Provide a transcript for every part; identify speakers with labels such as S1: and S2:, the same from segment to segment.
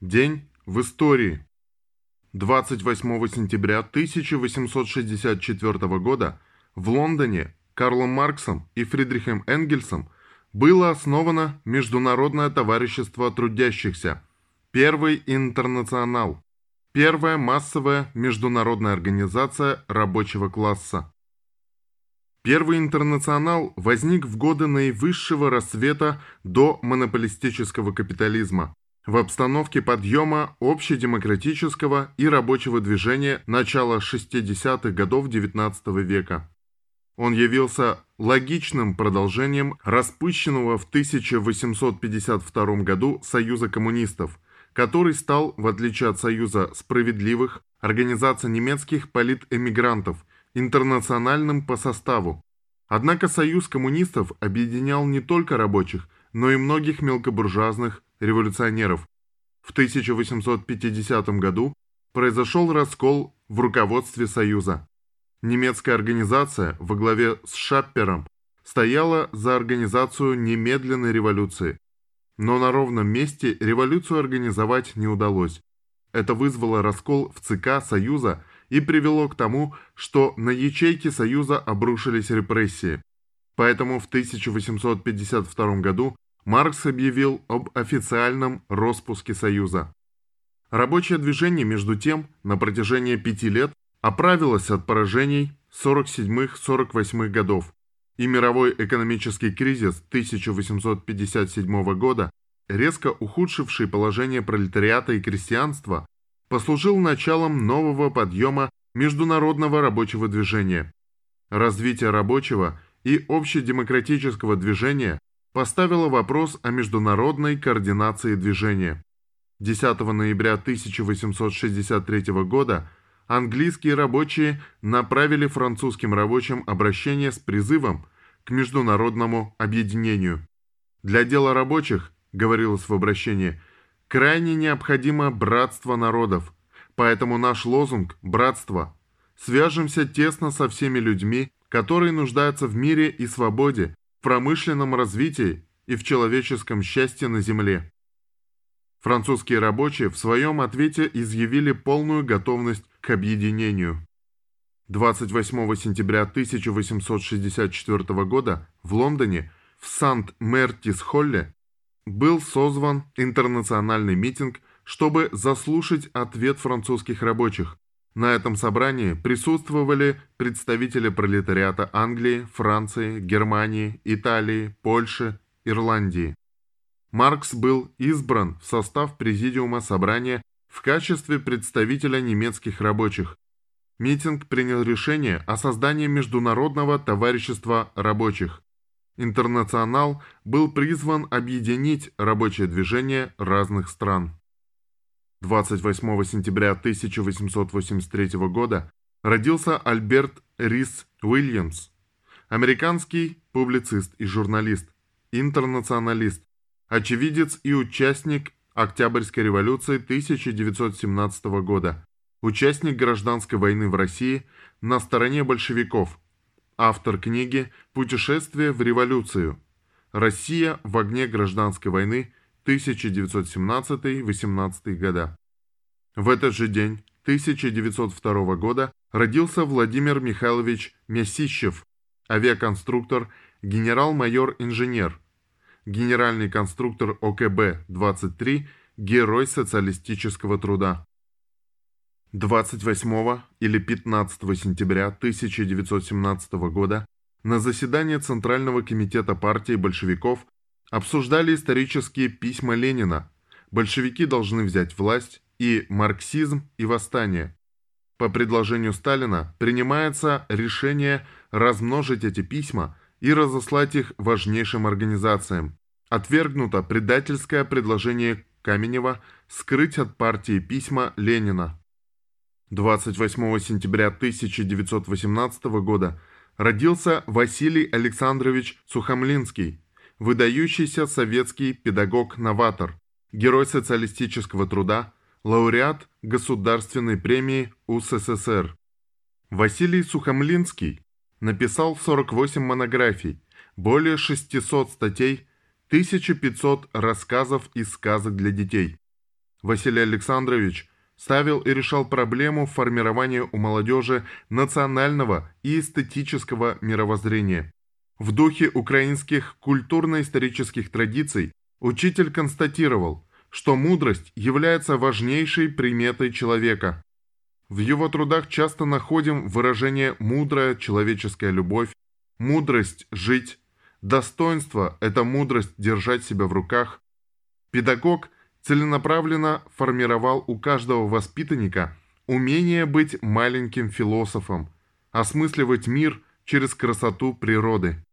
S1: День в истории. 28 сентября 1864 года в Лондоне Карлом Марксом и Фридрихом Энгельсом было основано Международное товарищество трудящихся, Первый интернационал, первая массовая международная организация рабочего класса. Первый интернационал возник в годы наивысшего рассвета до монополистического капитализма, в обстановке подъема общедемократического и рабочего движения начала 60-х годов XIX века. Он явился логичным продолжением распущенного в 1852 году Союза коммунистов, который стал, в отличие от Союза справедливых, организация немецких политэмигрантов, интернациональным по составу. Однако Союз коммунистов объединял не только рабочих, но и многих мелкобуржуазных революционеров. В 1850 году произошел раскол в руководстве Союза. Немецкая организация во главе с Шаппером стояла за организацию немедленной революции. Но на ровном месте революцию организовать не удалось. Это вызвало раскол в ЦК Союза и привело к тому, что на ячейки Союза обрушились репрессии. Поэтому в 1852 году Маркс объявил об официальном распуске Союза. Рабочее движение, между тем, на протяжении пяти лет оправилось от поражений 47-48 годов, и мировой экономический кризис 1857 года, резко ухудшивший положение пролетариата и крестьянства, послужил началом нового подъема международного рабочего движения. Развитие рабочего и общедемократического движения поставило вопрос о международной координации движения. 10 ноября 1863 года английские рабочие направили французским рабочим обращение с призывом к международному объединению. Для дела рабочих, говорилось в обращении, крайне необходимо братство народов, поэтому наш лозунг «Братство». Свяжемся тесно со всеми людьми, которые нуждаются в мире и свободе, промышленном развитии и в человеческом счастье на земле. Французские рабочие в своем ответе изъявили полную готовность к объединению. 28 сентября 1864 года в Лондоне в Сант-Мертис-Холле был созван интернациональный митинг, чтобы заслушать ответ французских рабочих. На этом собрании присутствовали представители пролетариата Англии, Франции, Германии, Италии, Польши, Ирландии. Маркс был избран в состав президиума собрания в качестве представителя немецких рабочих. Митинг принял решение о создании Международного товарищества рабочих. Интернационал был призван объединить рабочее движение разных стран. 28 сентября 1883 года родился Альберт Рис Уильямс, американский публицист и журналист, интернационалист, очевидец и участник Октябрьской революции 1917 года, участник гражданской войны в России на стороне большевиков, автор книги «Путешествие в революцию. Россия в огне гражданской войны 1917-18 года». В этот же день 1902 года родился Владимир Михайлович Мясищев, авиаконструктор, генерал-майор-инженер, генеральный конструктор ОКБ-23, герой социалистического труда. 28 или 15 сентября 1917 года на заседании Центрального комитета партии большевиков обсуждали исторические письма Ленина «Большевики должны взять власть» и «Марксизм и восстание». По предложению Сталина принимается решение размножить эти письма – и разослать их важнейшим организациям. Отвергнуто предательское предложение Каменева скрыть от партии письма Ленина. 28 сентября 1918 года родился Василий Александрович Сухомлинский, выдающийся советский педагог-новатор, герой социалистического труда, лауреат Государственной премии УССР. Василий Сухомлинский написал 48 монографий, более 600 статей, 1500 рассказов и сказок для детей. Василий Александрович ставил и решал проблему формирования у молодежи национального и эстетического мировоззрения. В духе украинских культурно-исторических традиций учитель констатировал, что мудрость является важнейшей приметой человека. В его трудах часто находим выражение «мудрая человеческая любовь», «мудрость жить», «достоинство – это мудрость держать себя в руках». Педагог целенаправленно формировал у каждого воспитанника умение быть маленьким философом, осмысливать мир через красоту природы.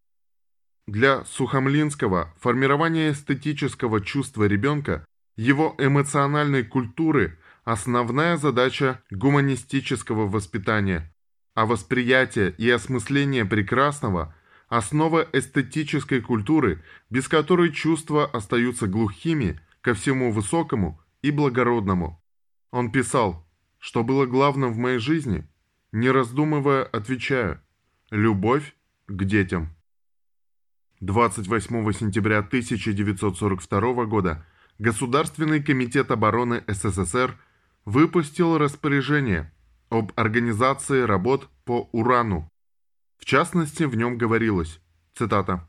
S1: Для Сухомлинского формирование эстетического чувства ребенка, его эмоциональной культуры – основная задача гуманистического воспитания, а восприятие и осмысление прекрасного – основа эстетической культуры, без которой чувства остаются глухими ко всему высокому и благородному. Он писал, что было главным в моей жизни, не раздумывая, отвечаю – любовь к детям. 28 сентября 1942 года Государственный комитет обороны СССР выпустил распоряжение об организации работ по урану. В частности, в нем говорилось, цитата,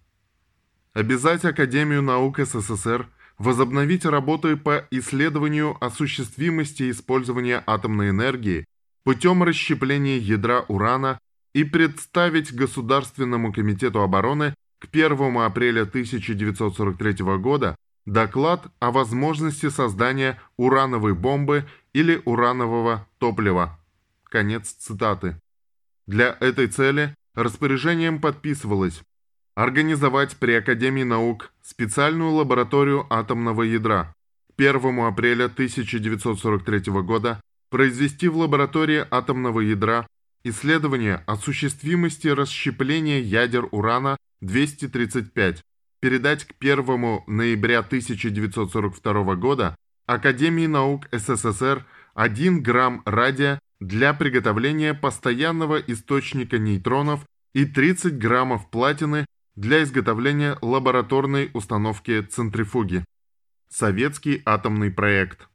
S1: «Обязать Академию наук СССР возобновить работы по исследованию осуществимости использования атомной энергии путем расщепления ядра урана и представить Государственному комитету обороны к 1 апреля 1943 года доклад о возможности создания урановой бомбы или уранового топлива. Конец цитаты. Для этой цели распоряжением подписывалось организовать при Академии наук специальную лабораторию атомного ядра. 1 апреля 1943 года произвести в лаборатории атомного ядра исследование осуществимости расщепления ядер урана 235, передать к 1 ноября 1942 года Академии наук СССР 1 грамм радия для приготовления постоянного источника нейтронов и 30 граммов платины для изготовления лабораторной установки центрифуги. Советский атомный проект.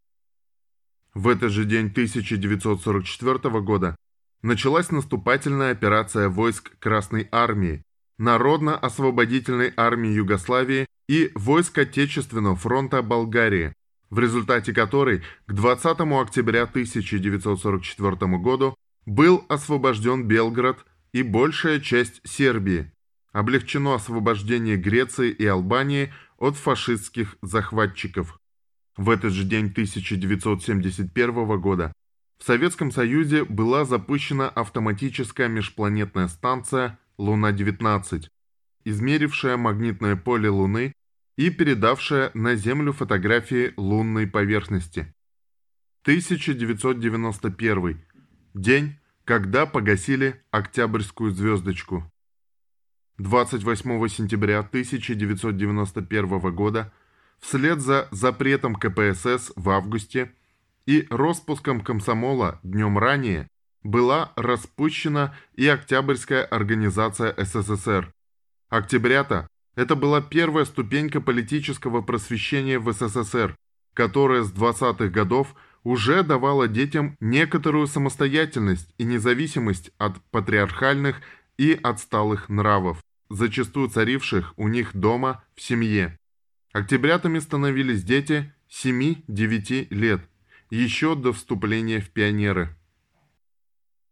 S1: В этот же день 1944 года началась наступательная операция войск Красной Армии, Народно-освободительной армии Югославии и войск Отечественного фронта Болгарии, в результате которой к 20 октября 1944 году был освобожден Белград и большая часть Сербии, облегчено освобождение Греции и Албании от фашистских захватчиков. В этот же день 1971 года в Советском Союзе была запущена автоматическая межпланетная станция Луна-19, измерившая магнитное поле Луны и передавшая на Землю фотографии лунной поверхности. 1991. День, когда погасили Октябрьскую звездочку. 28 сентября 1991 года вслед за запретом КПСС в августе и распуском комсомола днем ранее была распущена и Октябрьская организация СССР. Октябрята – это была первая ступенька политического просвещения в СССР, которая с 20-х годов уже давала детям некоторую самостоятельность и независимость от патриархальных и отсталых нравов, зачастую царивших у них дома в семье. Октябрятами становились дети 7-9 лет, еще до вступления в пионеры.